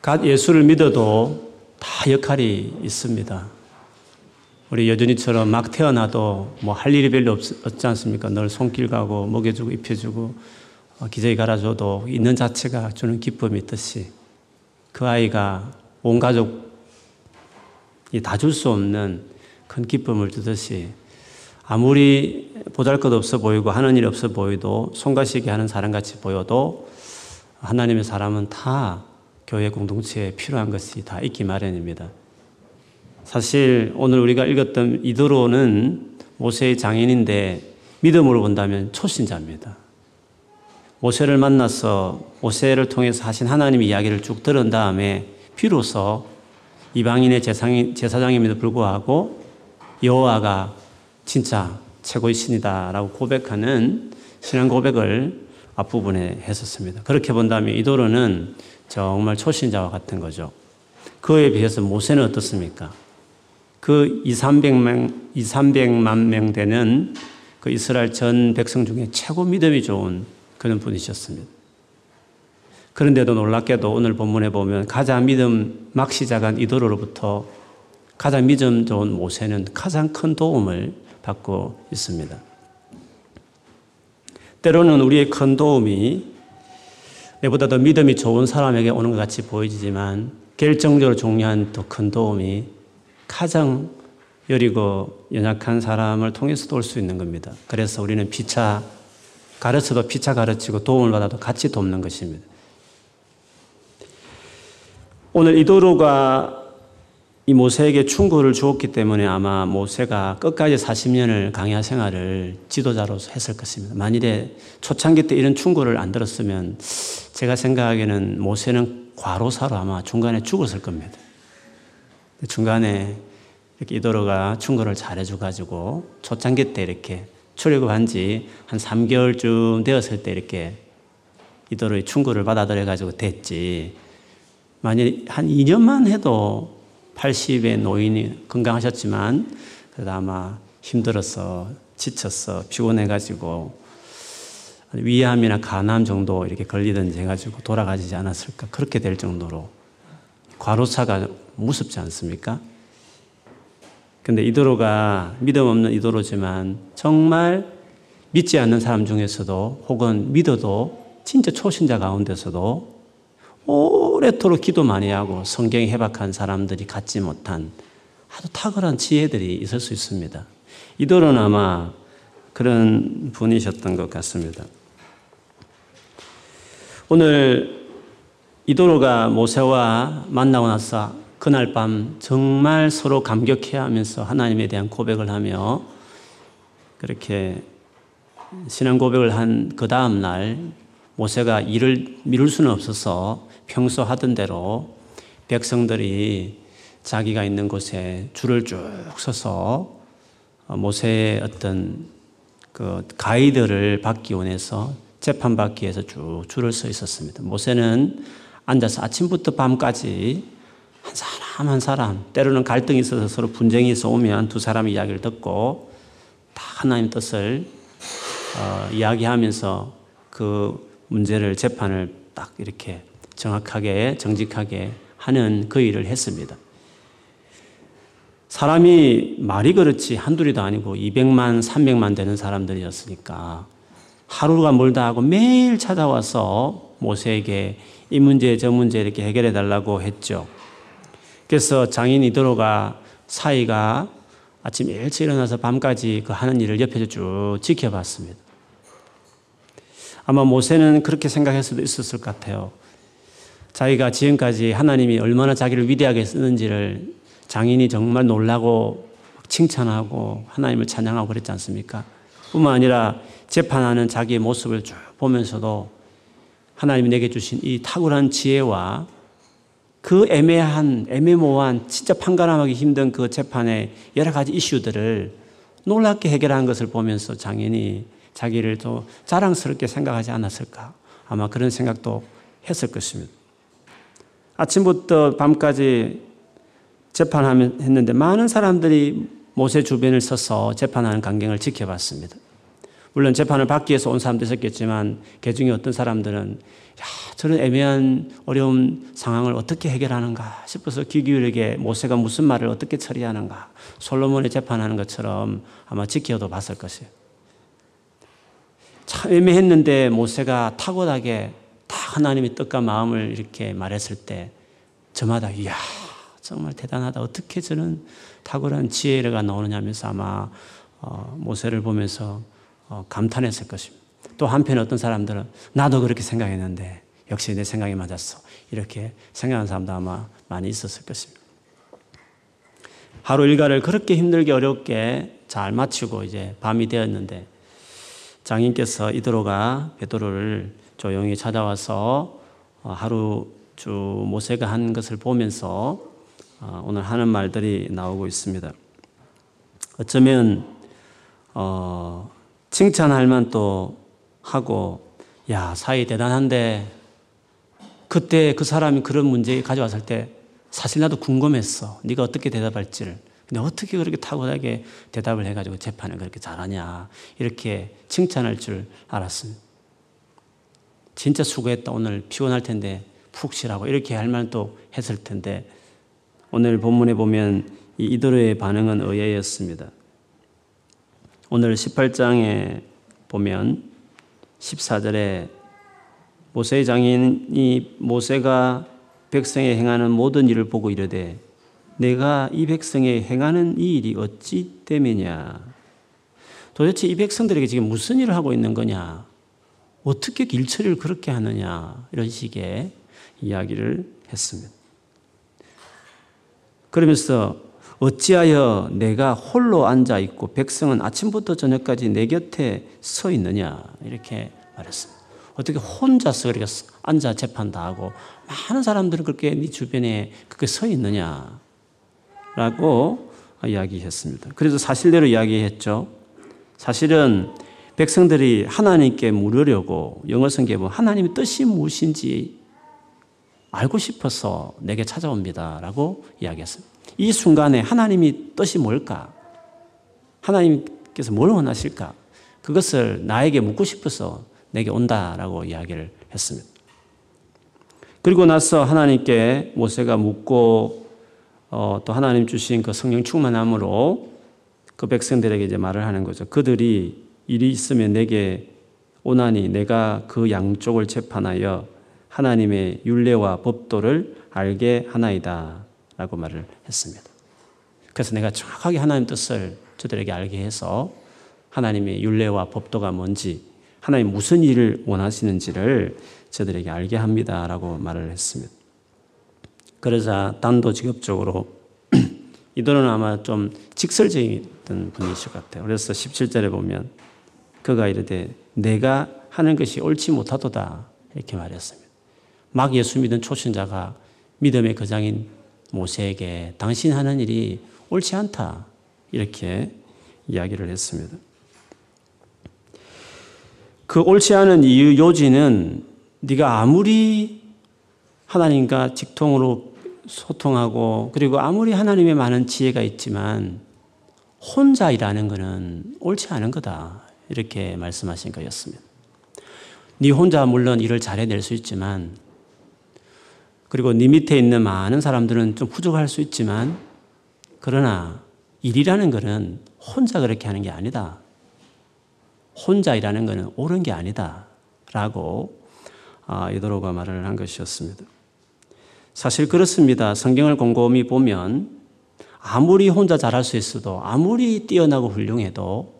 갓 예수를 믿어도 다 역할이 있습니다. 우리 여전히처럼 막 태어나도 뭐 할 일이 별로 없, 지 않습니까? 늘 손길 가고 먹여주고 입혀주고 어, 기저귀 갈아줘도 있는 자체가 주는 기쁨이 있듯이 그 아이가 온 가족이 다 줄 수 없는 큰 기쁨을 주듯이 아무리 보잘 것 없어 보이고 하는 일 없어 보여도 손가시게 하는 사람같이 보여도 하나님의 사람은 다 교회 공동체에 필요한 것이 다 있기 마련입니다. 사실 오늘 우리가 읽었던 이도로는 모세의 장인인데 믿음으로 본다면 초신자입니다. 모세를 만나서 모세를 통해서 하신 하나님의 이야기를 쭉 들은 다음에 비로소 이방인의 제사장임에도 불구하고 여호와가 진짜 최고의 신이다라고 고백하는 신앙 고백을 앞부분에 했었습니다. 그렇게 본다면 이도로는 정말 초신자와 같은 거죠. 그에 비해서 모세는 어떻습니까? 그 2, 300명, 2, 300만 명 되는 그 이스라엘 전 백성 중에 최고 믿음이 좋은 그런 분이셨습니다. 그런데도 놀랍게도 오늘 본문에 보면 가장 믿음 막 시작한 이도로로부터 가장 믿음 좋은 모세는 가장 큰 도움을 받고 있습니다. 때로는 우리의 큰 도움이 내보다 더 믿음이 좋은 사람에게 오는 것 같이 보이지만 결정적으로 중요한 더 큰 도움이 가장 여리고 연약한 사람을 통해서도 올 수 있는 겁니다. 그래서 우리는 피차 가르쳐도 피차 가르치고 도움을 받아도 같이 돕는 것입니다. 오늘 이도로가 이 모세에게 충고를 주었기 때문에 아마 모세가 끝까지 40년을 강야 생활을 지도자로서 했을 것입니다. 만일에 초창기 때 이런 충고를 안 들었으면 제가 생각하기에는 모세는 과로사로 아마 중간에 죽었을 겁니다. 중간에 이렇게 이도로가 충고를 잘해줘가지고 초창기 때 이렇게 출애굽한 지 한 3개월쯤 되었을 때 이렇게 이도로의 충고를 받아들여가지고 됐지. 만일 한 2년만 해도 80의 노인이 건강하셨지만 그래도 아마 힘들어서 지쳐서 피곤해가지고 위암이나 간암 정도 이렇게 걸리든지 해가지고 돌아가지 않았을까 그렇게 될 정도로 과로사가 무섭지 않습니까? 근데 이도로가 믿음 없는 이도로지만 정말 믿지 않는 사람 중에서도 혹은 믿어도 진짜 초신자 가운데서도 오래도록 기도 많이 하고 성경에 해박한 사람들이 갖지 못한 아주 탁월한 지혜들이 있을 수 있습니다. 이도로는 아마 그런 분이셨던 것 같습니다. 오늘 이도로가 모세와 만나고 나서 그날 밤 정말 서로 감격해 하면서 하나님에 대한 고백을 하며 그렇게 신앙 고백을 한 그 다음 날 모세가 일을 미룰 수는 없어서 평소 하던 대로 백성들이 자기가 있는 곳에 줄을 쭉 서서 모세의 어떤 그 가이드를 받기 원해서 재판받기 위해서 쭉 줄을 서 있었습니다. 모세는 앉아서 아침부터 밤까지 한 사람 한 사람, 때로는 갈등이 있어서 서로 분쟁이 있어 오면 두 사람의 이야기를 듣고 다 하나님 뜻을 어, 이야기하면서 그 문제를 재판을 딱 이렇게 정확하게 정직하게 하는 그 일을 했습니다. 사람이 말이 그렇지 한둘이 도 아니고 200만, 300만 되는 사람들이었으니까 하루가 멀다 하고 매일 찾아와서 모세에게 이 문제, 저 문제 이렇게 해결해 달라고 했죠. 그래서 장인 이도로가 사이가 아침 일찍 일어나서 밤까지 그 하는 일을 옆에서 쭉 지켜봤습니다. 아마 모세는 그렇게 생각할 수도 있었을 것 같아요. 자기가 지금까지 하나님이 얼마나 자기를 위대하게 쓰는지를 장인이 정말 놀라고 칭찬하고 하나님을 찬양하고 그랬지 않습니까? 뿐만 아니라 재판하는 자기의 모습을 쭉 보면서도 하나님이 내게 주신 이 탁월한 지혜와 그 애매한, 애매모호한, 진짜 판가름하기 힘든 그 재판의 여러 가지 이슈들을 놀랍게 해결한 것을 보면서 장인이 자기를 또 자랑스럽게 생각하지 않았을까. 아마 그런 생각도 했을 것입니다. 아침부터 밤까지 재판하면 했는데 많은 사람들이 모세 주변을 서서 재판하는 광경을 지켜봤습니다. 물론 재판을 받기 위해서 온 사람도 있었겠지만 그 중에 어떤 사람들은 야, 저런 애매한 어려운 상황을 어떻게 해결하는가 싶어서 귀 기울이게 모세가 무슨 말을 어떻게 처리하는가 솔로몬의 재판하는 것처럼 아마 지켜도 봤을 것이에요. 참 애매했는데 모세가 타고나게 다 하나님의 뜻과 마음을 이렇게 말했을 때 저마다 이야 정말 대단하다 어떻게 저는 탁월한 지혜가 나오느냐 하면서 아마 어, 모세를 보면서 어, 감탄했을 것입니다. 또 한편 어떤 사람들은 나도 그렇게 생각했는데 역시 내 생각이 맞았어. 이렇게 생각하는 사람도 아마 많이 있었을 것입니다. 하루 일과를 그렇게 힘들게 어렵게 잘 마치고 이제 밤이 되었는데 장인께서 이도로가 베드로를 조용히 찾아와서 어, 하루 주 모세가 한 것을 보면서 어, 오늘 하는 말들이 나오고 있습니다. 어쩌면 어, 칭찬할 만또 하고 야 사이 대단한데 그때 그 사람이 그런 문제 가져왔을 때 사실 나도 궁금했어. 네가 어떻게 대답할지를. 근데 어떻게 그렇게 탁월하게 대답을 해가지고 재판을 그렇게 잘하냐. 이렇게 칭찬할 줄 알았습니다. 진짜 수고했다. 오늘 피곤할 텐데 푹 쉬라고. 이렇게 할 말도 했을 텐데 오늘 본문에 보면 이 이도로의 반응은 의외였습니다. 오늘 18장에 보면 14절에 모세의 장인이 모세가 백성에 행하는 모든 일을 보고 이르되 내가 이 백성에 행하는 이 일이 어찌 때문이냐 도대체 이 백성들에게 지금 무슨 일을 하고 있는 거냐 어떻게 길처리를 그렇게 하느냐 이런 식의 이야기를 했습니다. 그러면서 어찌하여 내가 홀로 앉아 있고 백성은 아침부터 저녁까지 내 곁에 서 있느냐 이렇게 말했습니다. 어떻게 혼자서 그렇게 앉아 재판 다 하고 많은 사람들은 그렇게 네 주변에 그렇게 서 있느냐라고 이야기했습니다. 그래서 사실대로 이야기했죠. 사실은 백성들이 하나님께 물으려고 영어 성경에 보면 하나님의 뜻이 무엇인지 알고 싶어서 내게 찾아옵니다라고 이야기했습니다. 이 순간에 하나님이 뜻이 뭘까? 하나님께서 뭘 원하실까? 그것을 나에게 묻고 싶어서 내게 온다라고 이야기를 했습니다. 그리고 나서 하나님께 모세가 묻고 어, 또 하나님 주신 그 성령 충만함으로 그 백성들에게 이제 말을 하는 거죠. 그들이 일이 있으면 내게 오나니 내가 그 양쪽을 재판하여 하나님의 윤례와 법도를 알게 하나이다. 라고 말을 했습니다. 그래서 내가 정확하게 하나님 뜻을 저들에게 알게 해서 하나님의 윤례와 법도가 뭔지 하나님 무슨 일을 원하시는지를 저들에게 알게 합니다. 라고 말을 했습니다. 그러자 단도직입적으로 이들은 아마 좀 직설적인 분이실 것 같아요. 그래서 17절에 보면 그가 이르되 내가 하는 것이 옳지 못하도다 이렇게 말했습니다. 막 예수 믿은 초신자가 믿음의 거장인 모세에게 당신 하는 일이 옳지 않다 이렇게 이야기를 했습니다. 그 옳지 않은 이유 요지는 네가 아무리 하나님과 직통으로 소통하고 그리고 아무리 하나님의 많은 지혜가 있지만 혼자 일하는 것은 옳지 않은 거다. 이렇게 말씀하신 거였습니다. 네 혼자 물론 일을 잘 해낼 수 있지만 그리고 네 밑에 있는 많은 사람들은 좀 부족할 수 있지만 그러나 일이라는 것은 혼자 그렇게 하는 게 아니다. 혼자 일하는 것은 옳은 게 아니다. 라고 이도로가 아, 말을 한 것이었습니다. 사실 그렇습니다. 성경을 곰곰이 보면 아무리 혼자 잘할 수 있어도 아무리 뛰어나고 훌륭해도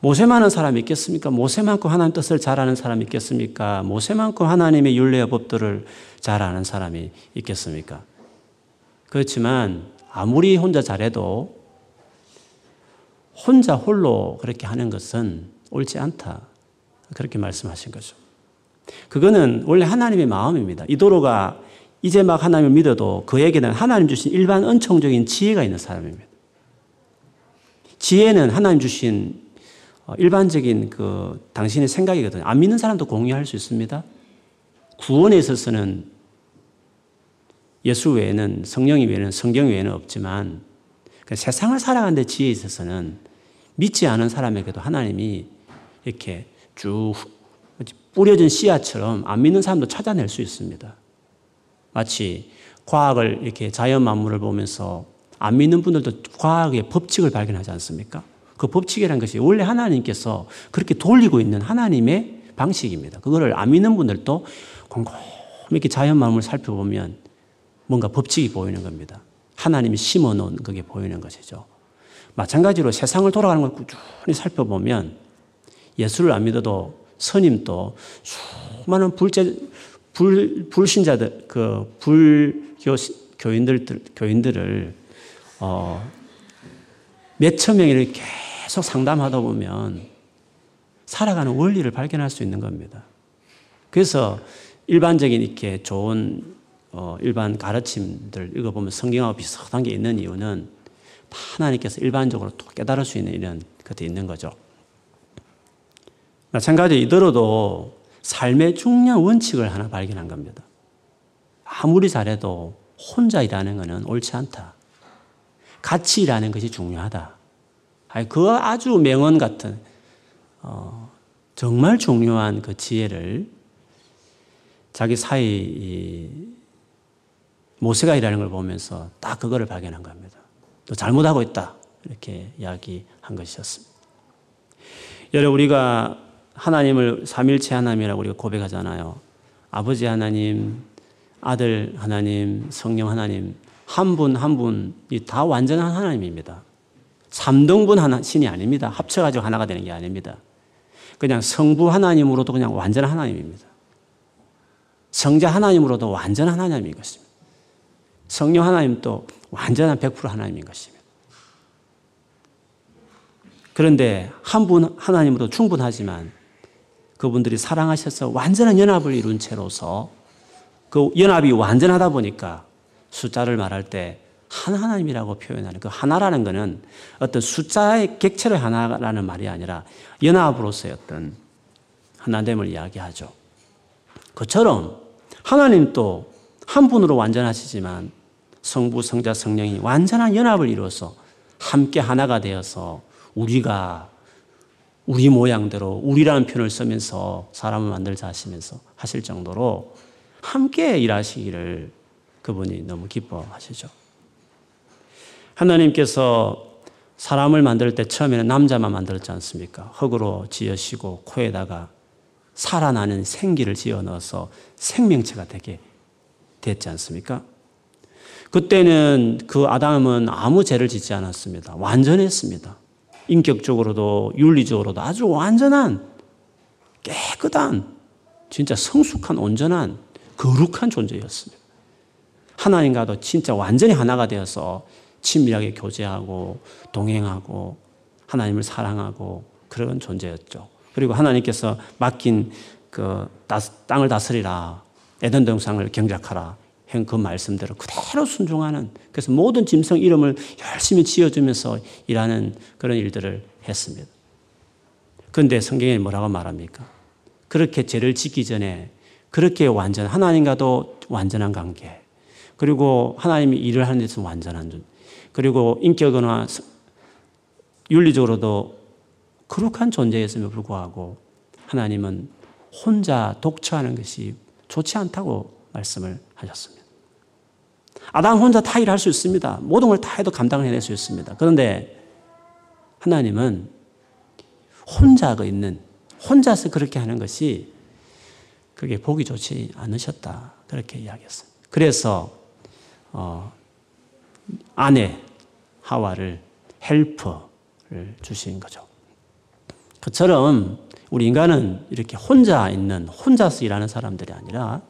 모세만한 사람이 있겠습니까? 모세만큼 하나님 뜻을 잘 아는 사람이 있겠습니까? 모세만큼 하나님의 윤례와 법도를 잘 아는 사람이 있겠습니까? 그렇지만 아무리 혼자 잘해도 혼자 홀로 그렇게 하는 것은 옳지 않다. 그렇게 말씀하신 거죠. 그거는 원래 하나님의 마음입니다. 이도로가 이제 막 하나님을 믿어도 그에게는 하나님 주신 일반 은총적인 지혜가 있는 사람입니다. 지혜는 하나님 주신 어, 일반적인 그 당신의 생각이거든요. 안 믿는 사람도 공유할 수 있습니다. 구원에 있어서는 예수 외에는 성령 외에는 성경 외에는 없지만 그 세상을 살아가는 데 지혜에 있어서는 믿지 않은 사람에게도 하나님이 이렇게 쭉 뿌려진 씨앗처럼 안 믿는 사람도 찾아낼 수 있습니다. 마치 과학을 이렇게 자연 만물을 보면서 안 믿는 분들도 과학의 법칙을 발견하지 않습니까? 그 법칙이라는 것이 원래 하나님께서 그렇게 돌리고 있는 하나님의 방식입니다. 그거를 안 믿는 분들도 곰곰이 이렇게 자연 만물을 살펴보면 뭔가 법칙이 보이는 겁니다. 하나님이 심어 놓은 그게 보이는 것이죠. 마찬가지로 세상을 돌아가는 걸 꾸준히 살펴보면 예수를 안 믿어도 스님도 수많은 불제, 불, 불신자들, 그 불교 교인들, 교인들을, 어, 몇천 명이 계속 상담하다 보면 살아가는 원리를 발견할 수 있는 겁니다. 그래서 일반적인 이렇게 좋은 어, 일반 가르침들 읽어보면 성경하고 비슷한 게 있는 이유는 하나님께서 일반적으로 또 깨달을 수 있는 이런 것도 있는 거죠. 마찬가지로 이더라도 삶의 중요한 원칙을 하나 발견한 겁니다. 아무리 잘해도 혼자 일하는 것은 옳지 않다. 일하는 것이 중요하다. 그 아주 명언 같은 어, 정말 중요한 그 지혜를 자기 사이 모세가 일하는 걸 보면서 딱 그거를 발견한 겁니다. 너 잘못하고 있다. 이렇게 이야기한 것이었습니다. 여러분, 우리가 하나님을 삼일체 하나님이라고 우리가 고백하잖아요. 아버지 하나님, 아들 하나님, 성령 하나님, 한 분 한 분이 다 완전한 하나님입니다. 삼등분 하나, 신이 아닙니다. 합쳐가지고 하나가 되는 게 아닙니다. 그냥 성부 하나님으로도 그냥 완전한 하나님입니다. 성자 하나님으로도 완전한 하나님인 것입니다. 성령 하나님도 완전한 100% 하나님인 것입니다. 그런데 한 분 하나님으로 충분하지만 그분들이 사랑하셔서 완전한 연합을 이룬 채로서 그 연합이 완전하다 보니까 숫자를 말할 때 한 하나님이라고 표현하는 그 하나라는 것은 어떤 숫자의 객체의 하나라는 말이 아니라 연합으로서의 어떤 하나됨을 이야기하죠. 그처럼 하나님도 한 분으로 완전하시지만 성부, 성자, 성령이 완전한 연합을 이루어서 함께 하나가 되어서 우리가 우리 모양대로 우리라는 표현을 쓰면서 사람을 만들자 하시면서 하실 정도로 함께 일하시기를 그분이 너무 기뻐하시죠. 하나님께서 사람을 만들 때 처음에는 남자만 만들었지 않습니까? 흙으로 지으시고 코에다가 살아나는 생기를 지어 넣어서 생명체가 되게 됐지 않습니까? 그때는 그 아담은 아무 죄를 짓지 않았습니다. 완전했습니다. 인격적으로도 윤리적으로도 아주 완전한 깨끗한 진짜 성숙한 온전한 거룩한 존재였습니다. 하나님과도 진짜 완전히 하나가 되어서 친밀하게 교제하고 동행하고 하나님을 사랑하고 그런 존재였죠. 그리고 하나님께서 맡긴 그 땅을 다스리라 에덴 동상을 경작하라 그 말씀대로 그대로 순종하는 그래서 모든 짐승 이름을 열심히 지어주면서 일하는 그런 일들을 했습니다. 그런데 성경에 뭐라고 말합니까? 그렇게 죄를 짓기 전에 그렇게 완전 하나님과도 완전한 관계 그리고 하나님이 일을 하는 데서 완전한 존 그리고 인격이나 윤리적으로도 거룩한 존재였음에 불구하고 하나님은 혼자 독처하는 것이 좋지 않다고 말씀을 하셨습니다. 아담 혼자 다 일할 수 있습니다. 모든 걸 다 해도 감당을 해낼 수 있습니다. 그런데 하나님은 혼자가 있는, 혼자서 그렇게 하는 것이 그게 보기 좋지 않으셨다. 그렇게 이야기했어요. 그래서, 어, 아내 하와를 헬퍼를 주신 거죠. 그처럼 우리 인간은 이렇게 혼자 있는, 혼자서 일하는 사람들이 아니라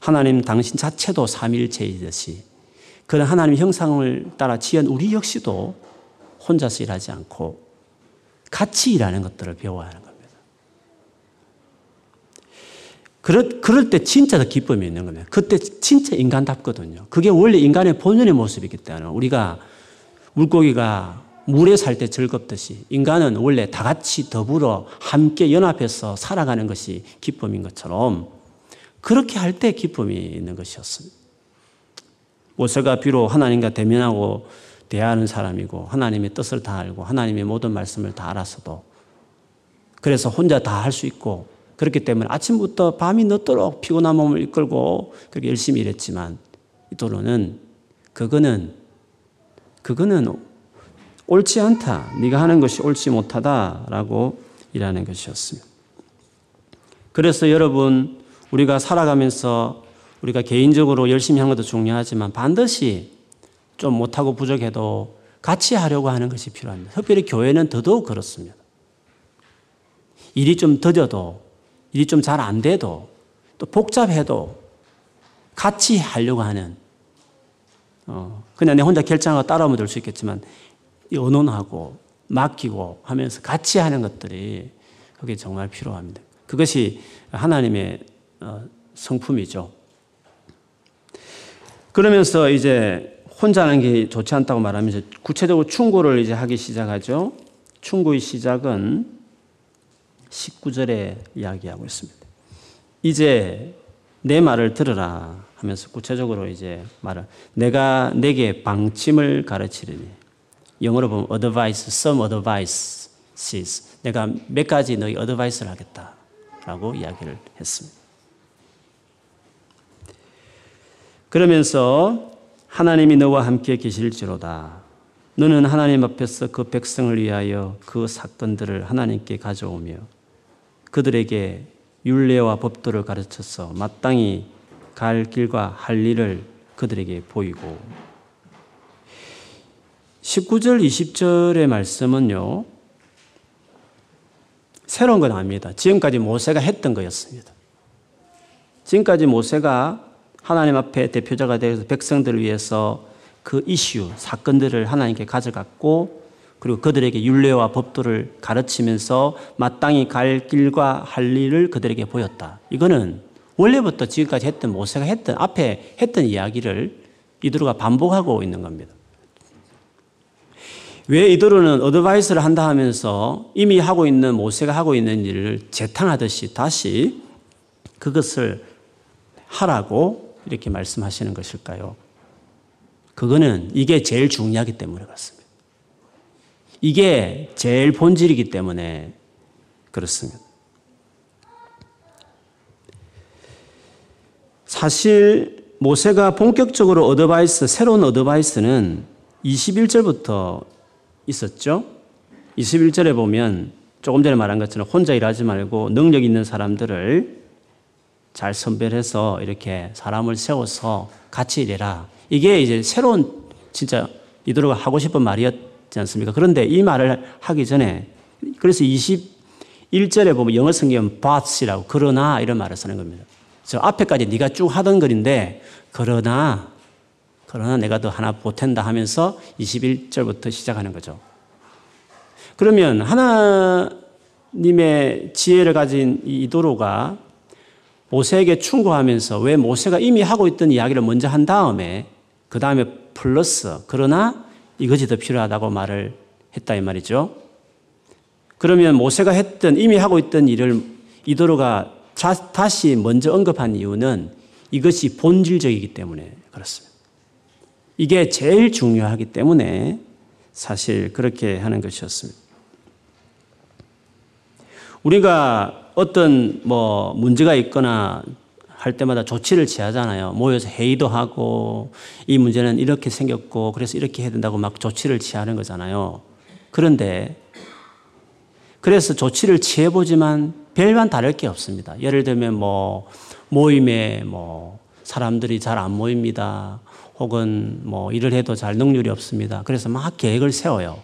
하나님 당신 자체도 삼일체이듯이 그런 하나님 형상을 따라 지은 우리 역시도 혼자서 일하지 않고 같이 일하는 것들을 배워야 하는 겁니다. 그럴, 그럴 때 진짜 더 기쁨이 있는 겁니다. 그때 진짜 인간답거든요. 그게 원래 인간의 본연의 모습이기 때문에 우리가 물고기가 물에 살 때 즐겁듯이 인간은 원래 다 같이 더불어 함께 연합해서 살아가는 것이 기쁨인 것처럼 그렇게 할 때 기쁨이 있는 것이었습니다. 모세가 비록 하나님과 대면하고 대하는 사람이고 하나님의 뜻을 다 알고 하나님의 모든 말씀을 다 알았어도 그래서 혼자 다 할 수 있고 그렇기 때문에 아침부터 밤이 늦도록 피곤한 몸을 이끌고 그렇게 열심히 일했지만 이도로는 그거는 그거는 옳지 않다. 네가 하는 것이 옳지 못하다라고 일하는 것이었습니다. 그래서 여러분 우리가 살아가면서 우리가 개인적으로 열심히 하는 것도 중요하지만 반드시 좀 못하고 부족해도 같이 하려고 하는 것이 필요합니다. 특별히 교회는 더더욱 그렇습니다. 일이 좀 더뎌도, 일이 좀 잘 안 돼도, 또 복잡해도 같이 하려고 하는, 어, 그냥 내 혼자 결정하고 따라오면 될 수 있겠지만, 의논하고, 맡기고 하면서 같이 하는 것들이 그게 정말 필요합니다. 그것이 하나님의 어, 성품이죠. 그러면서 이제 혼자 하는 게 좋지 않다고 말하면서 구체적으로 충고를 이제 하기 시작하죠. 충고의 시작은 19절에 이야기하고 있습니다. 이제 내 말을 들으라 하면서 구체적으로 이제 말을 내가 내게 방침을 가르치리니 영어로 보면 advice, some advices 내가 몇 가지 너희 advice를 하겠다라고 이야기를 했습니다. 그러면서 하나님이 너와 함께 계실지로다. 너는 하나님 앞에서 그 백성을 위하여 그 사건들을 하나님께 가져오며 그들에게 율례와 법도를 가르쳐서 마땅히 갈 길과 할 일을 그들에게 보이고 19절 20절의 말씀은요. 새로운 건 아닙니다. 지금까지 모세가 했던 거였습니다. 지금까지 모세가 하나님 앞에 대표자가 되어서 백성들을 위해서 그 이슈, 사건들을 하나님께 가져갔고 그리고 그들에게 윤례와 법도를 가르치면서 마땅히 갈 길과 할 일을 그들에게 보였다. 이거는 원래부터 지금까지 했던 모세가 했던 앞에 했던 이야기를 이도로가 반복하고 있는 겁니다. 왜 이도로는 어드바이스를 한다 하면서 이미 하고 있는 모세가 하고 있는 일을 재탕하듯이 다시 그것을 하라고 이렇게 말씀하시는 것일까요? 그거는 이게 제일 중요하기 때문에 그렇습니다. 이게 제일 본질이기 때문에 그렇습니다. 사실 모세가 본격적으로 어드바이스, 새로운 어드바이스는 21절부터 있었죠. 21절에 보면 조금 전에 말한 것처럼 혼자 일하지 말고 능력 있는 사람들을 잘 선별해서 이렇게 사람을 세워서 같이 일해라. 이게 이제 새로운 진짜 이도로가 하고 싶은 말이었 지 않습니까? 그런데 이 말을 하기 전에 그래서 21절에 보면 영어 성경은 but이라고 그러나 이런 말을 쓰는 겁니다. 저 앞에까지 네가 쭉 하던 글인데 그러나 그러나 내가 더 하나 보탠다 하면서 21절부터 시작하는 거죠. 그러면 하나님의 지혜를 가진 이 이도로가 모세에게 충고하면서 왜 모세가 이미 하고 있던 이야기를 먼저 한 다음에 그 다음에 플러스 그러나 이것이 더 필요하다고 말을 했다 이 말이죠. 그러면 모세가 했던 이미 하고 있던 일을 이도로가 다시 먼저 언급한 이유는 이것이 본질적이기 때문에 그렇습니다. 이게 제일 중요하기 때문에 사실 그렇게 하는 것이었습니다. 우리가 어떤 뭐 문제가 있거나 할 때마다 조치를 취하잖아요. 모여서 회의도 하고 이 문제는 이렇게 생겼고 그래서 이렇게 해야 된다고 막 조치를 취하는 거잖아요. 그런데 그래서 조치를 취해보지만 별반 다를 게 없습니다. 예를 들면 뭐 모임에 뭐 사람들이 잘 안 모입니다. 혹은 뭐 일을 해도 잘 능률이 없습니다. 그래서 막 계획을 세워요.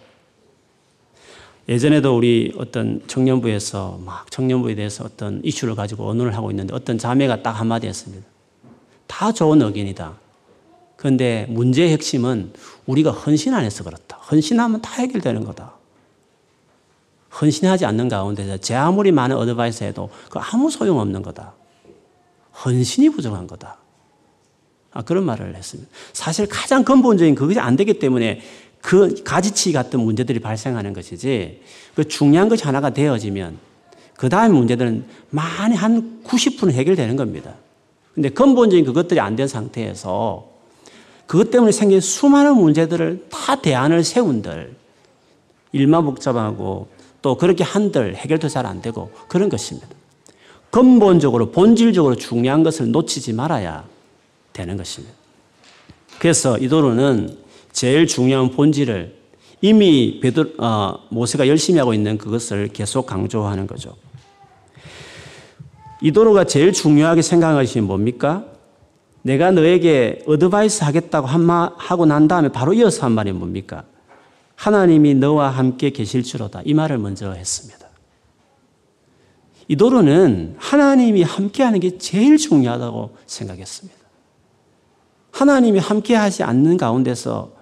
예전에도 우리 어떤 청년부에서 막 청년부에 대해서 어떤 이슈를 가지고 언론을 하고 있는데 어떤 자매가 딱 한마디 했습니다. 다 좋은 의견이다. 그런데 문제의 핵심은 우리가 헌신 안 해서 그렇다. 헌신하면 다 해결되는 거다. 헌신하지 않는 가운데서 제 아무리 많은 어드바이스 해도 그 아무 소용 없는 거다. 헌신이 부족한 거다. 아, 그런 말을 했습니다. 사실 가장 근본적인 그것이 안 되기 때문에 그 가지치 같은 문제들이 발생하는 것이지 그 중요한 것이 하나가 되어지면 그 다음 문제들은 많이 한 90%는 해결되는 겁니다. 근데 근본적인 그것들이 안 된 상태에서 그것 때문에 생긴 수많은 문제들을 다 대안을 세운들 일만 복잡하고 또 그렇게 한들 해결도 잘 안 되고 그런 것입니다. 근본적으로 본질적으로 중요한 것을 놓치지 말아야 되는 것입니다. 그래서 이도로는 제일 중요한 본질을 이미 베드, 어, 모세가 열심히 하고 있는 그것을 계속 강조하는 거죠. 이드로가 제일 중요하게 생각한 것이 뭡니까? 내가 너에게 advise 하겠다고 한 말, 하고 난 다음에 바로 이어서 한 말이 뭡니까? 하나님이 너와 함께 계실지로다. 이 말을 먼저 했습니다. 이드로는 하나님이 함께 하는 게 제일 중요하다고 생각했습니다. 하나님이 함께 하지 않는 가운데서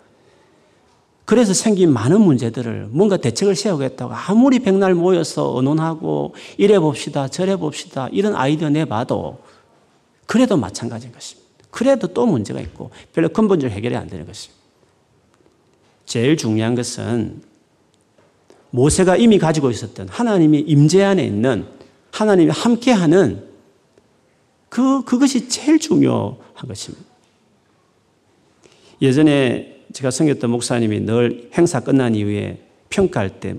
그래서 생긴 많은 문제들을 뭔가 대책을 세우겠다고 아무리 백날 모여서 의논하고 이래 봅시다, 저래 봅시다, 이런 아이디어 내봐도 그래도 마찬가지인 것입니다. 그래도 또 문제가 있고 별로 근본적으로 해결이 안 되는 것입니다. 제일 중요한 것은 모세가 이미 가지고 있었던 하나님이 임재 안에 있는 하나님이 함께하는 그 그것이 제일 중요한 것입니다. 예전에 제가 섬겼던 목사님이 늘 행사 끝난 이후에 평가할 때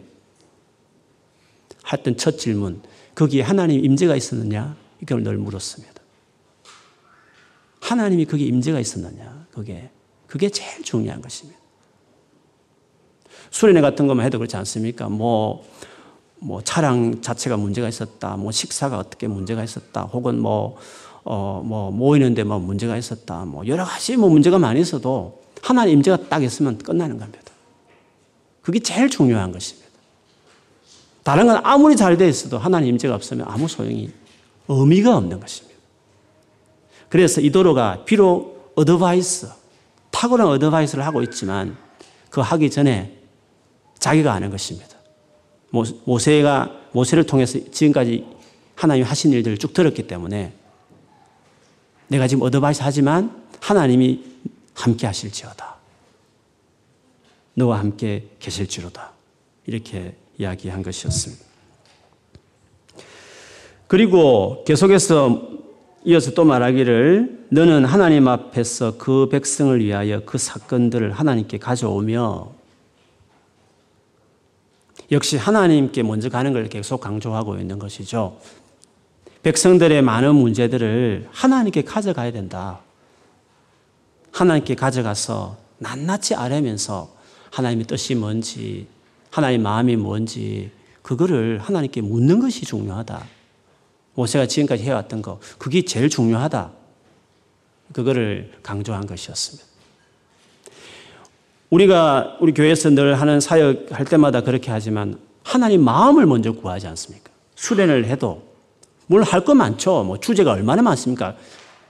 했던 첫 질문, 거기에 하나님 임재가 있었느냐? 이걸 늘 물었습니다. 하나님이 거기에 임재가 있었느냐? 그게 그게 제일 중요한 것입니다. 수련회 같은 것만 해도 그렇지 않습니까? 뭐, 뭐 차량 자체가 문제가 있었다, 뭐 식사가 어떻게 문제가 있었다, 혹은 뭐, 어, 뭐 모이는데 뭐 문제가 있었다, 뭐 여러 가지 뭐 문제가 많이 있어도 하나님 임재가 딱 있으면 끝나는 겁니다. 그게 제일 중요한 것입니다. 다른 건 아무리 잘 돼 있어도 하나님 임재가 없으면 아무 소용이 의미가 없는 것입니다. 그래서 이 도로가 비록 어드바이스, 탁월한 어드바이스를 하고 있지만 그 하기 전에 자기가 아는 것입니다. 모세가 모세를 통해서 지금까지 하나님이 하신 일들을 쭉 들었기 때문에 내가 지금 어드바이스 하지만 하나님이 함께 하실지어다. 너와 함께 계실지로다. 이렇게 이야기한 것이었습니다. 그리고 계속해서 이어서 또 말하기를 너는 하나님 앞에서 그 백성을 위하여 그 사건들을 하나님께 가져오며 역시 하나님께 먼저 가는 걸 계속 강조하고 있는 것이죠. 백성들의 많은 문제들을 하나님께 가져가야 된다. 하나님께 가져가서 낱낱이 아뢰면서 하나님의 뜻이 뭔지, 하나님의 마음이 뭔지, 그거를 하나님께 묻는 것이 중요하다. 모세가 지금까지 해왔던 거, 그게 제일 중요하다. 그거를 강조한 것이었습니다. 우리가 우리 교회에서 늘 하는 사역 할 때마다 그렇게 하지만 하나님 마음을 먼저 구하지 않습니까? 수련을 해도 뭘 할 거 많죠. 뭐 주제가 얼마나 많습니까?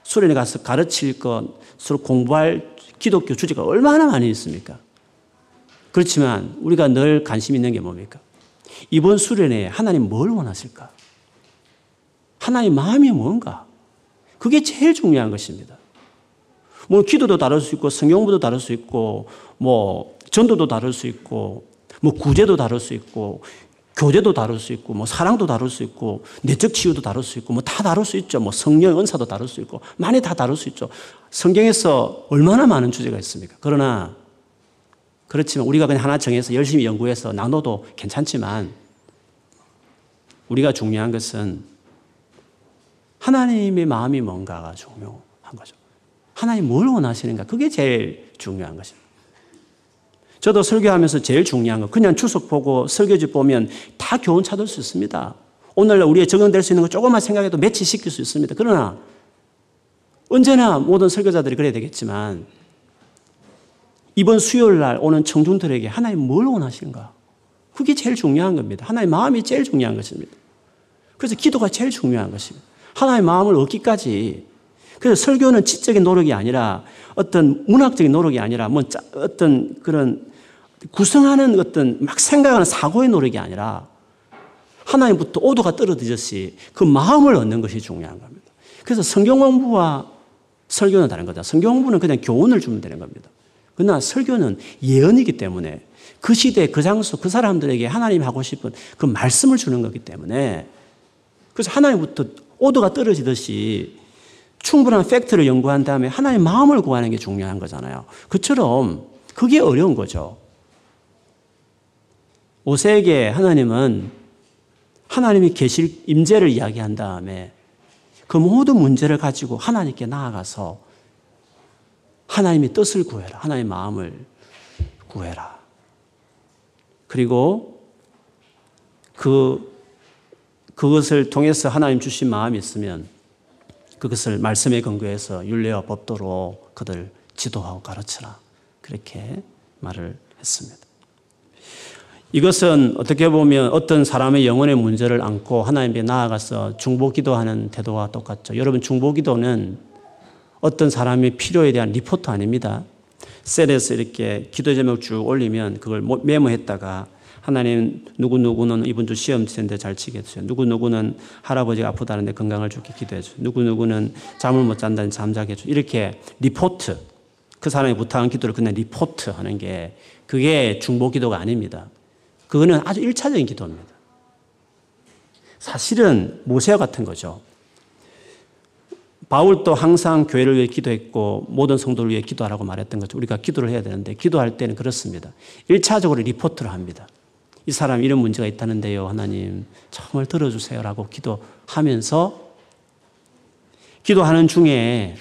수련회 가서 가르칠 것, 서로 공부할 기독교 주제가 얼마나 많이 있습니까? 그렇지만 우리가 늘 관심 있는 게 뭡니까? 이번 수련회에 하나님 뭘 원하실까? 하나님 마음이 뭔가? 그게 제일 중요한 것입니다. 뭐 기도도 다를 수 있고 성경부도 다를 수 있고 뭐 전도도 다를 수 있고 뭐 구제도 다를 수 있고 교제도 다룰 수 있고 뭐 사랑도 다룰 수 있고 내적 치유도 다룰 수 있고 뭐 다 다룰 수 있죠. 뭐 성령 은사도 다룰 수 있고 많이 다 다룰 수 있죠. 성경에서 얼마나 많은 주제가 있습니까? 그러나 그렇지만 우리가 그냥 하나 정해서 열심히 연구해서 나눠도 괜찮지만 우리가 중요한 것은 하나님의 마음이 뭔가가 중요한 거죠. 하나님 뭘 원하시는가? 그게 제일 중요한 것입니다. 저도 설교하면서 제일 중요한 거 그냥 추석 보고 설교지 보면 다 교훈 찾을 수 있습니다. 오늘날 우리에 적용될 수 있는 거 조금만 생각해도 매치시킬 수 있습니다. 그러나 언제나 모든 설교자들이 그래야 되겠지만 이번 수요일 날 오는 청중들에게 하나님 뭘 원하시는가? 그게 제일 중요한 겁니다. 하나님 마음이 제일 중요한 것입니다. 그래서 기도가 제일 중요한 것입니다. 하나님 마음을 얻기까지 그래서 설교는 지적인 노력이 아니라 어떤 문학적인 노력이 아니라 뭐 어떤 그런 구성하는 어떤 막 생각하는 사고의 노력이 아니라 하나님부터 오도가 떨어지듯이 그 마음을 얻는 것이 중요한 겁니다. 그래서 성경 공부와 설교는 다른 거다. 성경 공부는 그냥 교훈을 주면 되는 겁니다. 그러나 설교는 예언이기 때문에 그 시대, 그 장소, 그 사람들에게 하나님 하고 싶은 그 말씀을 주는 거기 때문에 그래서 하나님부터 오도가 떨어지듯이 충분한 팩트를 연구한 다음에 하나님 마음을 구하는 게 중요한 거잖아요. 그처럼 그게 어려운 거죠. 모세에게 하나님은 하나님이 계실 임재를 이야기한 다음에 그 모든 문제를 가지고 하나님께 나아가서 하나님의 뜻을 구해라. 하나님의 마음을 구해라. 그리고 그 그것을 통해서 하나님 주신 마음이 있으면 그것을 말씀에 근거해서 윤례와 법도로 그들 지도하고 가르쳐라. 그렇게 말을 했습니다. 이것은 어떻게 보면 어떤 사람의 영혼의 문제를 안고 하나님께 나아가서 중보 기도하는 태도와 똑같죠. 여러분 중보 기도는 어떤 사람의 필요에 대한 리포트 아닙니다. 셀에서 이렇게 기도 제목 쭉 올리면 그걸 메모했다가 하나님 누구누구는 이번 주 시험 치는데 잘 치게 해주세요. 누구누구는 할아버지가 아프다는데 건강을 좋게 기도해 주세요. 누구누구는 잠을 못 잔다는 잠자게 해주세요. 이렇게 리포트 그 사람이 부탁한 기도를 그냥 리포트 하는 게 그게 중보 기도가 아닙니다. 그거는 아주 일차적인 기도입니다. 사실은 모세와 같은 거죠. 바울도 항상 교회를 위해 기도했고 모든 성도를 위해 기도하라고 말했던 거죠. 우리가 기도를 해야 되는데 기도할 때는 그렇습니다. 1차적으로 리포트를 합니다. 이 사람 이런 문제가 있다는데요. 하나님 정말 들어주세요라고 기도하면서 기도하는 중에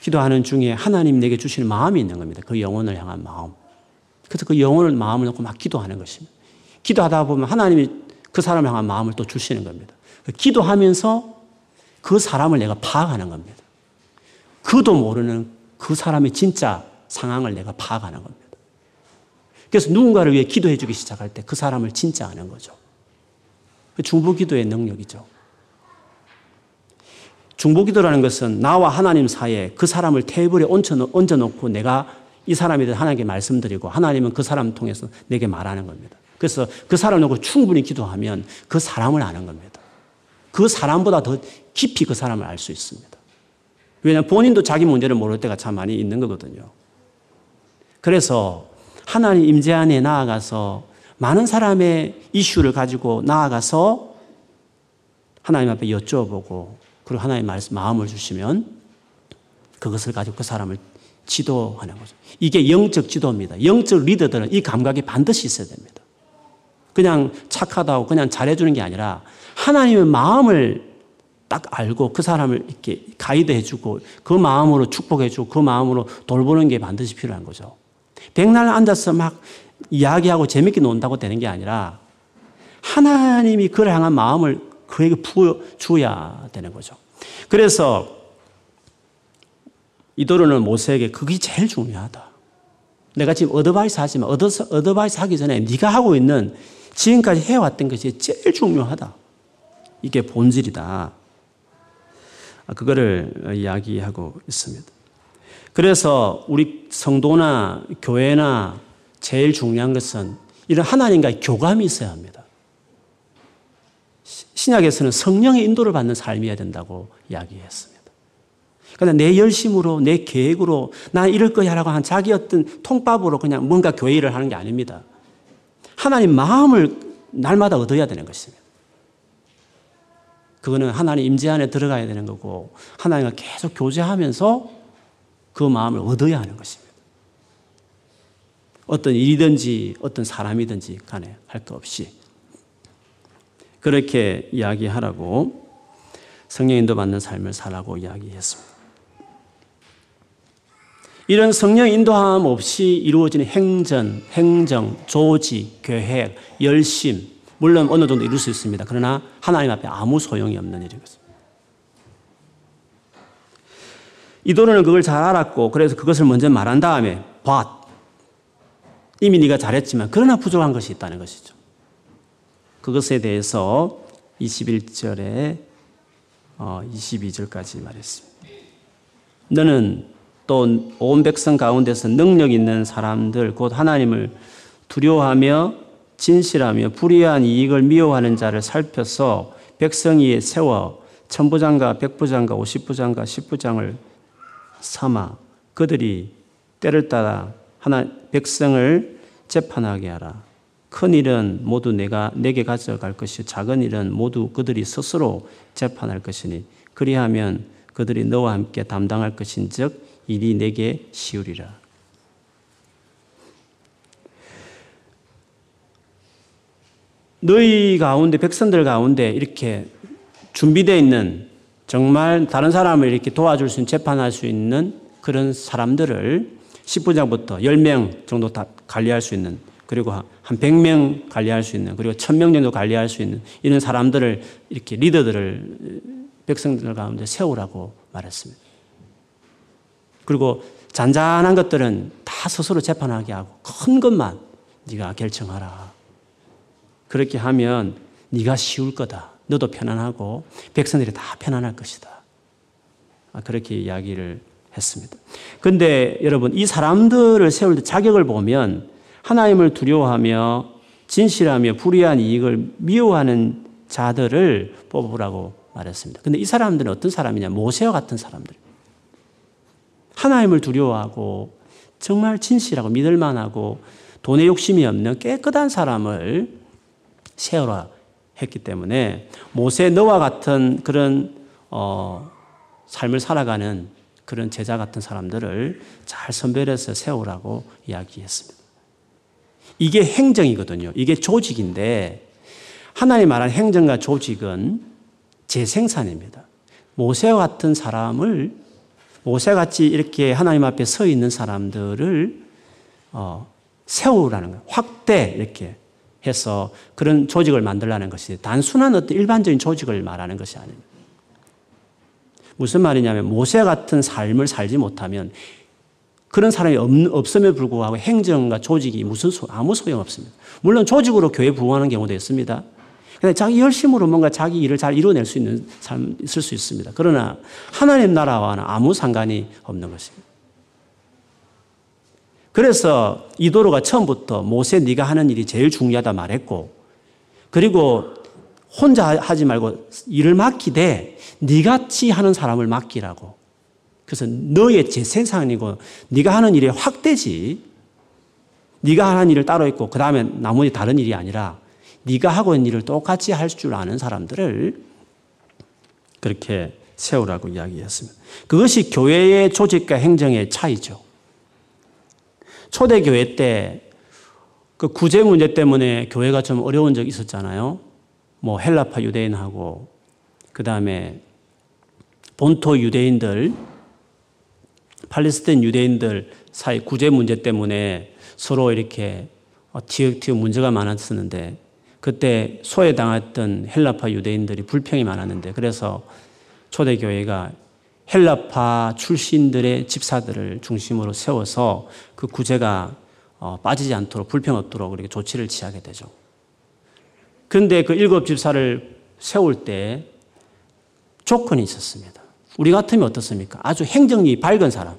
기도하는 중에 하나님 내게 주시는 마음이 있는 겁니다. 그 영혼을 향한 마음. 그래서 그 영혼을 마음을 놓고 막 기도하는 것입니다. 기도하다 보면 하나님이 그 사람을 향한 마음을 또 주시는 겁니다. 기도하면서 그 사람을 내가 파악하는 겁니다. 그도 모르는 그 사람의 진짜 상황을 내가 파악하는 겁니다. 그래서 누군가를 위해 기도해 주기 시작할 때 그 사람을 진짜 아는 거죠. 중보 기도의 능력이죠. 중보 기도라는 것은 나와 하나님 사이에 그 사람을 테이블에 얹어 놓고 내가 이 사람에 대해 하나님께 말씀드리고 하나님은 그 사람을 통해서 내게 말하는 겁니다. 그래서 그 사람을 놓고 충분히 기도하면 그 사람을 아는 겁니다. 그 사람보다 더 깊이 그 사람을 알 수 있습니다. 왜냐하면 본인도 자기 문제를 모를 때가 참 많이 있는 거거든요. 그래서 하나님 임재 안에 나아가서 많은 사람의 이슈를 가지고 나아가서 하나님 앞에 여쭤보고 그리고 하나님 말씀 마음을 주시면 그것을 가지고 그 사람을 지도하는 거죠. 이게 영적 지도입니다. 영적 리더들은 이 감각이 반드시 있어야 됩니다. 그냥 착하다고 그냥 잘해주는 게 아니라 하나님의 마음을 딱 알고 그 사람을 이렇게 가이드 해주고 그 마음으로 축복해주고 그 마음으로 돌보는 게 반드시 필요한 거죠. 백날 앉아서 막 이야기하고 재밌게 논다고 되는 게 아니라 하나님이 그를 향한 마음을 그에게 부어 줘야 되는 거죠. 그래서 이드로는 모세에게 그게 제일 중요하다. 내가 지금 advise 하지만 advise 하기 전에 네가 하고 있는 지금까지 해왔던 것이 제일 중요하다. 이게 본질이다. 그거를 이야기하고 있습니다. 그래서 우리 성도나 교회나 제일 중요한 것은 이런 하나님과의 교감이 있어야 합니다. 신약에서는 성령의 인도를 받는 삶이어야 된다고 이야기했습니다. 그러나 내 열심으로, 내 계획으로, 난 이럴 거야 라고 한 자기 어떤 통밥으로 그냥 뭔가 교회 일을 하는 게 아닙니다. 하나님 마음을 날마다 얻어야 되는 것입니다. 그거는 하나님 임재 안에 들어가야 되는 거고, 하나님과 계속 교제하면서 그 마음을 얻어야 하는 것입니다. 어떤 일이든지 어떤 사람이든지 간에 할 것 없이 그렇게 이야기하라고 성령 인도 받는 삶을 살라고 이야기했습니다. 이런 성령 인도함 없이 이루어지는 행전, 행정, 조직, 계획, 열심, 물론 어느 정도 이룰 수 있습니다. 그러나 하나님 앞에 아무 소용이 없는 일인 것입니다. 이도로는 그걸 잘 알았고 그래서 그것을 먼저 말한 다음에 봐. 이미 네가 잘했지만 그러나 부족한 것이 있다는 것이죠. 그것에 대해서 21절에 22절까지 어, 말했습니다. 너는 또 온 백성 가운데서 능력 있는 사람들 곧 하나님을 두려워하며 진실하며 불의한 이익을 미워하는 자를 살펴서 백성 위에 세워 천부장과 백부장과 오십부장과 십부장을 삼아 그들이 때를 따라 하나 백성을 재판하게 하라. 큰 일은 모두 내가 내게 가져갈 것이 작은 일은 모두 그들이 스스로 재판할 것이니 그리하면 그들이 너와 함께 담당할 것인즉 일이 내게 쉬우리라. 너희 가운데 백성들 가운데 이렇게 준비되어 있는 정말 다른 사람을 이렇게 도와줄 수 있는 재판할 수 있는 그런 사람들을 10부장부터 10명 정도 다 관리할 수 있는 그리고 한 100명 관리할 수 있는 그리고 1000명 정도 관리할 수 있는 이런 사람들을 이렇게 리더들을 백성들 가운데 세우라고 말했습니다. 그리고 잔잔한 것들은 다 스스로 재판하게 하고 큰 것만 네가 결정하라. 그렇게 하면 네가 쉬울 거다. 너도 편안하고 백성들이 다 편안할 것이다. 아, 그렇게 이야기를 했습니다. 근데 여러분 이 사람들을 세울 때 자격을 보면 하나님을 두려워하며 진실하며 불의한 이익을 미워하는 자들을 뽑으라고 말했습니다. 근데 이 사람들은 어떤 사람이냐? 모세와 같은 사람들. 하나님을 두려워하고 정말 진실하고 믿을 만하고 돈에 욕심이 없는 깨끗한 사람을 세우라 했기 때문에 모세 너와 같은 그런 어, 삶을 살아가는 그런 제자 같은 사람들을 잘 선별해서 세우라고 이야기했습니다. 이게 행정이거든요. 이게 조직인데 하나님 말한 행정과 조직은 재생산입니다. 모세와 같은 사람을 모세같이 이렇게 하나님 앞에 서 있는 사람들을 어, 세우라는 거예요. 확대 이렇게 해서 그런 조직을 만들라는 것이 단순한 어떤 일반적인 조직을 말하는 것이 아닙니다. 무슨 말이냐면 모세 같은 삶을 살지 못하면 그런 사람이 없, 음에 불구하고 행정과 조직이 무슨 소, 아무 소용 없습니다. 물론 조직으로 교회 부흥하는 경우도 있습니다. 근데 자기 열심으로 뭔가 자기 일을 잘 이뤄낼 수 있는 삶 있을 수 있습니다. 그러나 하나님 나라와는 아무 상관이 없는 것입니다. 그래서 이도로가 처음부터 모세 네가 하는 일이 제일 중요하다 말했고 그리고 혼자 하지 말고 일을 맡기되 네같이 하는 사람을 맡기라고. 그래서 너의 재생산이고 네가 하는 일이 확대지. 네가 하는 일을 따로 있고 그 다음에 나머지 다른 일이 아니라 네가 하고 있는 일을 똑같이 할 줄 아는 사람들을 그렇게 세우라고 이야기했습니다. 그것이 교회의 조직과 행정의 차이죠. 초대교회 때 그 구제 문제 때문에 교회가 좀 어려운 적이 있었잖아요. 뭐 헬라파 유대인하고 그 다음에 본토 유대인들, 팔레스타인 유대인들 사이 구제 문제 때문에 서로 이렇게 티격티격 문제가 많았었는데 그때 소외당했던 헬라파 유대인들이 불평이 많았는데 그래서 초대교회가 헬라파 출신들의 집사들을 중심으로 세워서 그 구제가 어, 빠지지 않도록 불평 없도록 그렇게 조치를 취하게 되죠. 그런데 그 일곱 집사를 세울 때 조건이 있었습니다. 우리 같으면 어떻습니까? 아주 행정이 밝은 사람,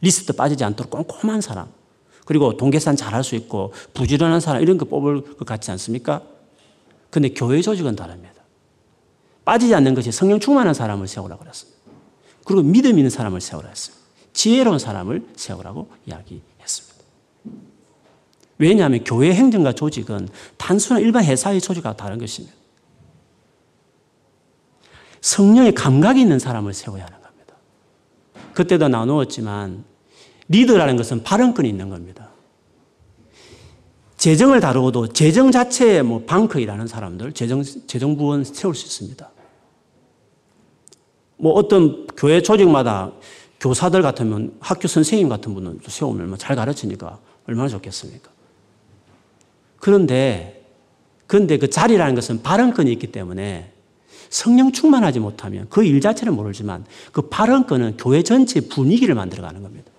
리스트 빠지지 않도록 꼼꼼한 사람, 그리고 동계산 잘할 수 있고 부지런한 사람 이런 거 뽑을 것 같지 않습니까? 근데 교회 조직은 다릅니다. 빠지지 않는 것이 성령 충만한 사람을 세우라고 그랬습니다. 그리고 믿음 있는 사람을 세우라 했습니다. 지혜로운 사람을 세우라고 이야기했습니다. 왜냐하면 교회 행정과 조직은 단순한 일반 회사의 조직과 다른 것입니다. 성령의 감각이 있는 사람을 세워야 하는 겁니다. 그때도 나누었지만 리더라는 것은 발언권이 있는 겁니다. 재정을 다루어도 재정 자체에 뭐 방크이라는 사람들, 재정, 재정부원 세울 수 있습니다. 뭐 어떤 교회 조직마다 교사들 같으면 학교 선생님 같은 분은 세우면 뭐잘 가르치니까 얼마나 좋겠습니까? 그런데, 그런데 그 자리라는 것은 발언권이 있기 때문에 성령 충만하지 못하면 그 일 자체는 모르지만 그 발언권은 교회 전체 분위기를 만들어가는 겁니다.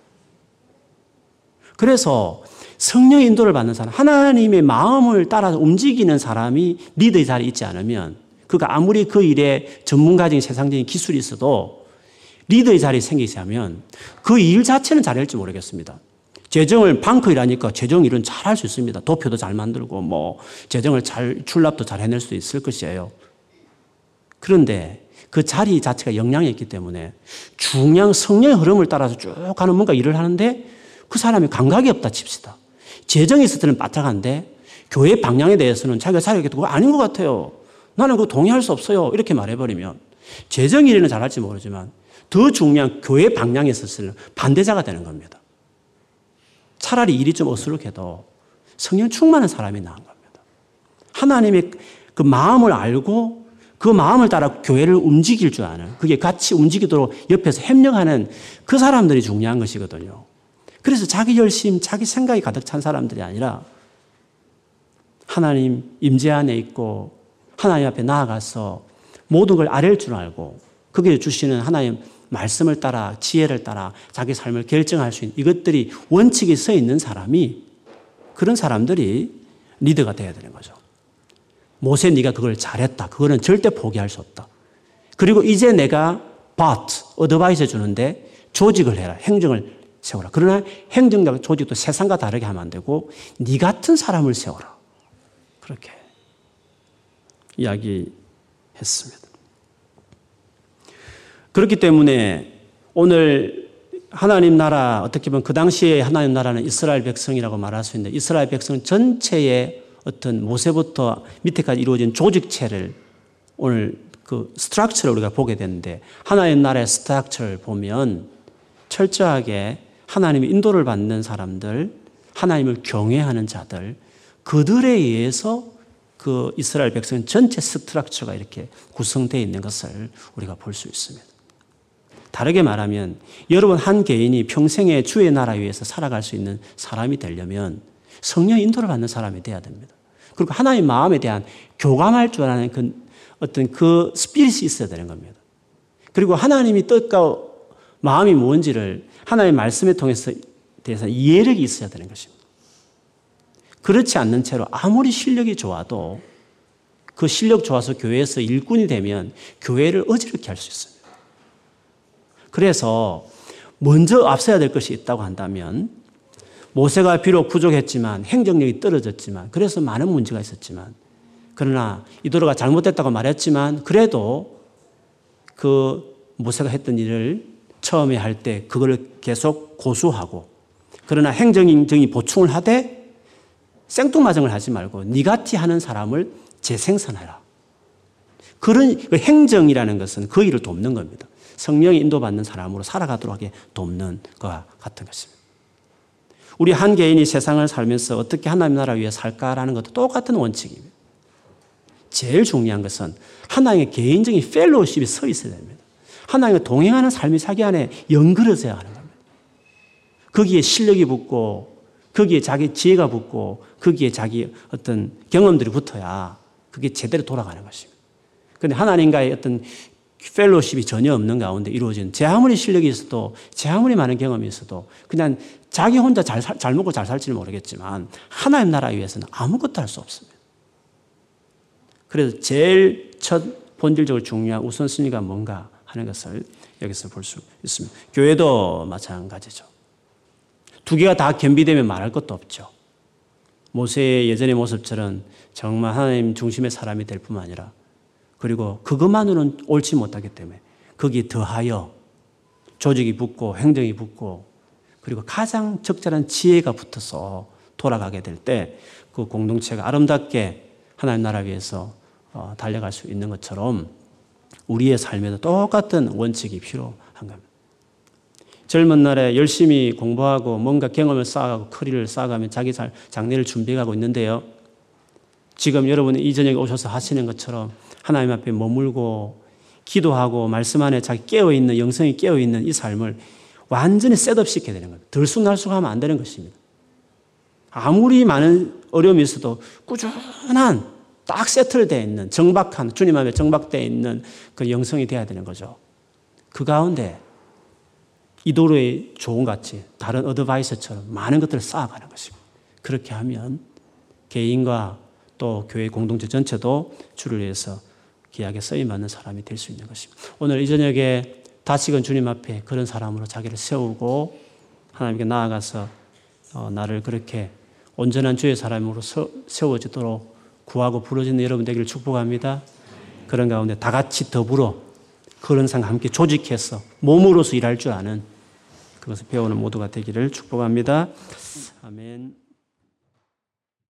그래서 성령 인도를 받는 사람, 하나님의 마음을 따라 움직이는 사람이 리더의 자리에 있지 않으면 그가 아무리 그 일에 전문가적인 세상적인 기술이 있어도 리더의 자리에 생기자면 그 일 자체는 잘할지 모르겠습니다. 재정을 방크 일하니까 재정 일은 잘 할 수 있습니다. 도표도 잘 만들고 뭐 재정을 잘 출납도 잘 해낼 수 있을 것이에요. 그런데 그 자리 자체가 영향이 있기 때문에 중량 성령의 흐름을 따라서 쭉 가는 뭔가 일을 하는데 그 사람이 감각이 없다 칩시다. 재정이 있을 때는 빠짝한데 교회 방향에 대해서는 자기가 자기가 그거 아닌 것 같아요. 나는 그거 동의할 수 없어요. 이렇게 말해버리면 재정 일에는 잘할지 모르지만 더 중요한 교회 방향에 있어서는 반대자가 되는 겁니다. 차라리 일이 좀 어수룩해도 성령 충만한 사람이 나은 겁니다. 하나님의 그 마음을 알고 그 마음을 따라 교회를 움직일 줄 아는 그게 같이 움직이도록 옆에서 협력하는 그 사람들이 중요한 것이거든요. 그래서 자기 열심, 자기 생각이 가득 찬 사람들이 아니라 하나님 임재 안에 있고 하나님 앞에 나아가서 모든 걸 아랠 줄 알고 그게 주시는 하나님 말씀을 따라 지혜를 따라 자기 삶을 결정할 수 있는 이것들이 원칙이 서 있는 사람이 그런 사람들이 리더가 돼야 되는 거죠. 모세 네가 그걸 잘했다. 그거는 절대 포기할 수 없다. 그리고 이제 내가 but 어드바이스 주는데 조직을 해라. 행정을 세워라. 그러나 행정적 조직도 세상과 다르게 하면 안 되고 네 같은 사람을 세워라. 그렇게 이야기했습니다. 그렇기 때문에 오늘 하나님 나라 어떻게 보면 그 당시에 하나님 나라는 이스라엘 백성이라고 말할 수 있는데 이스라엘 백성 전체의 어떤 모세부터 밑에까지 이루어진 조직체를 오늘 그 structure를 우리가 보게 되는데 하나님 나라의 structure를 보면 철저하게 하나님의 인도를 받는 사람들, 하나님을 경외하는 자들, 그들에 의해서 그 이스라엘 백성 전체 스트럭처가 이렇게 구성되어 있는 것을 우리가 볼 수 있습니다. 다르게 말하면 여러분 한 개인이 평생에 주의 나라 위에서 살아갈 수 있는 사람이 되려면 성령 인도를 받는 사람이 돼야 됩니다. 그리고 하나님 마음에 대한 교감할 줄 아는 그 어떤 그 스피릿이 있어야 되는 겁니다. 그리고 하나님이 뜻과 마음이 뭔지를 하나님의 말씀에 통해서 대해서 이해력이 있어야 되는 것입니다. 그렇지 않는 채로 아무리 실력이 좋아도 그 실력 좋아서 교회에서 일꾼이 되면 교회를 어지럽게 할 수 있어요. 그래서 먼저 앞서야 될 것이 있다고 한다면 모세가 비록 부족했지만 행정력이 떨어졌지만 그래서 많은 문제가 있었지만 그러나 이도로가 잘못됐다고 말했지만 그래도 그 모세가 했던 일을 처음에 할 때 그걸 계속 고수하고 그러나 행정이 보충을 하되 생뚱맞음을 하지 말고 니같이 하는 사람을 재생산해라. 그런 그 행정이라는 것은 그 일을 돕는 겁니다. 성령이 인도받는 사람으로 살아가도록 하게 돕는 것과 같은 것입니다. 우리 한 개인이 세상을 살면서 어떻게 하나님 나라 위해 살까라는 것도 똑같은 원칙입니다. 제일 중요한 것은 하나님의 개인적인 펠로우십이 서 있어야 됩니다. 하나님과 동행하는 삶이 자기 안에 연그러져야 하는 겁니다. 거기에 실력이 붙고, 거기에 자기 지혜가 붙고, 거기에 자기 어떤 경험들이 붙어야 그게 제대로 돌아가는 것입니다. 그런데 하나님과의 어떤 펠로십이 전혀 없는 가운데 이루어진 제 아무리 실력이 있어도 제 아무리 많은 경험이 있어도 그냥 자기 혼자 잘, 살, 잘 먹고 잘 살지는 모르겠지만 하나님 나라 위해서는 아무것도 할 수 없습니다. 그래서 제일 첫 본질적으로 중요한 우선순위가 뭔가 하는 것을 여기서 볼 수 있습니다. 교회도 마찬가지죠. 두 개가 다 겸비되면 말할 것도 없죠. 모세의 예전의 모습처럼 정말 하나님 중심의 사람이 될 뿐만 아니라 그리고 그것만으로는 옳지 못하기 때문에 거기에 더하여 조직이 붙고 행정이 붙고 그리고 가장 적절한 지혜가 붙어서 돌아가게 될 때 그 공동체가 아름답게 하나님 나라 위해서 어, 달려갈 수 있는 것처럼 우리의 삶에도 똑같은 원칙이 필요한 겁니다. 젊은 날에 열심히 공부하고 뭔가 경험을 쌓아가고 커리를 쌓아가면 자기 장래를 준비하고 있는데요. 지금 여러분이 이 저녁에 오셔서 하시는 것처럼 하나님 앞에 머물고 기도하고 말씀 안에 자기 깨어있는 영성이 깨어있는 이 삶을 완전히 셋업 시켜야 되는 겁니다. 들쑥날쑥하면 안 되는 것입니다. 아무리 많은 어려움이 있어도 꾸준한 딱 세틀되어 있는 정박한 주님 앞에 정박되어 있는 그 영성이 되어야 되는 거죠. 그 가운데 이도로의 조언같이 다른 어드바이스처럼 많은 것들을 쌓아가는 것입니다. 그렇게 하면 개인과 또 교회 공동체 전체도 주를 위해서 귀하게 쓰임 받는 사람이 될 수 있는 것입니다. 오늘 이 저녁에 다시금 주님 앞에 그런 사람으로 자기를 세우고 하나님께 나아가서 어, 나를 그렇게 온전한 주의 사람으로 세워지도록 구하고 부르짖는 여러분 되기를 축복합니다. 그런 가운데 다 같이 더불어 그런 상 함께 조직해서 몸으로서 일할 줄 아는 그것을 배우는 모두가 되기를 축복합니다. 아멘.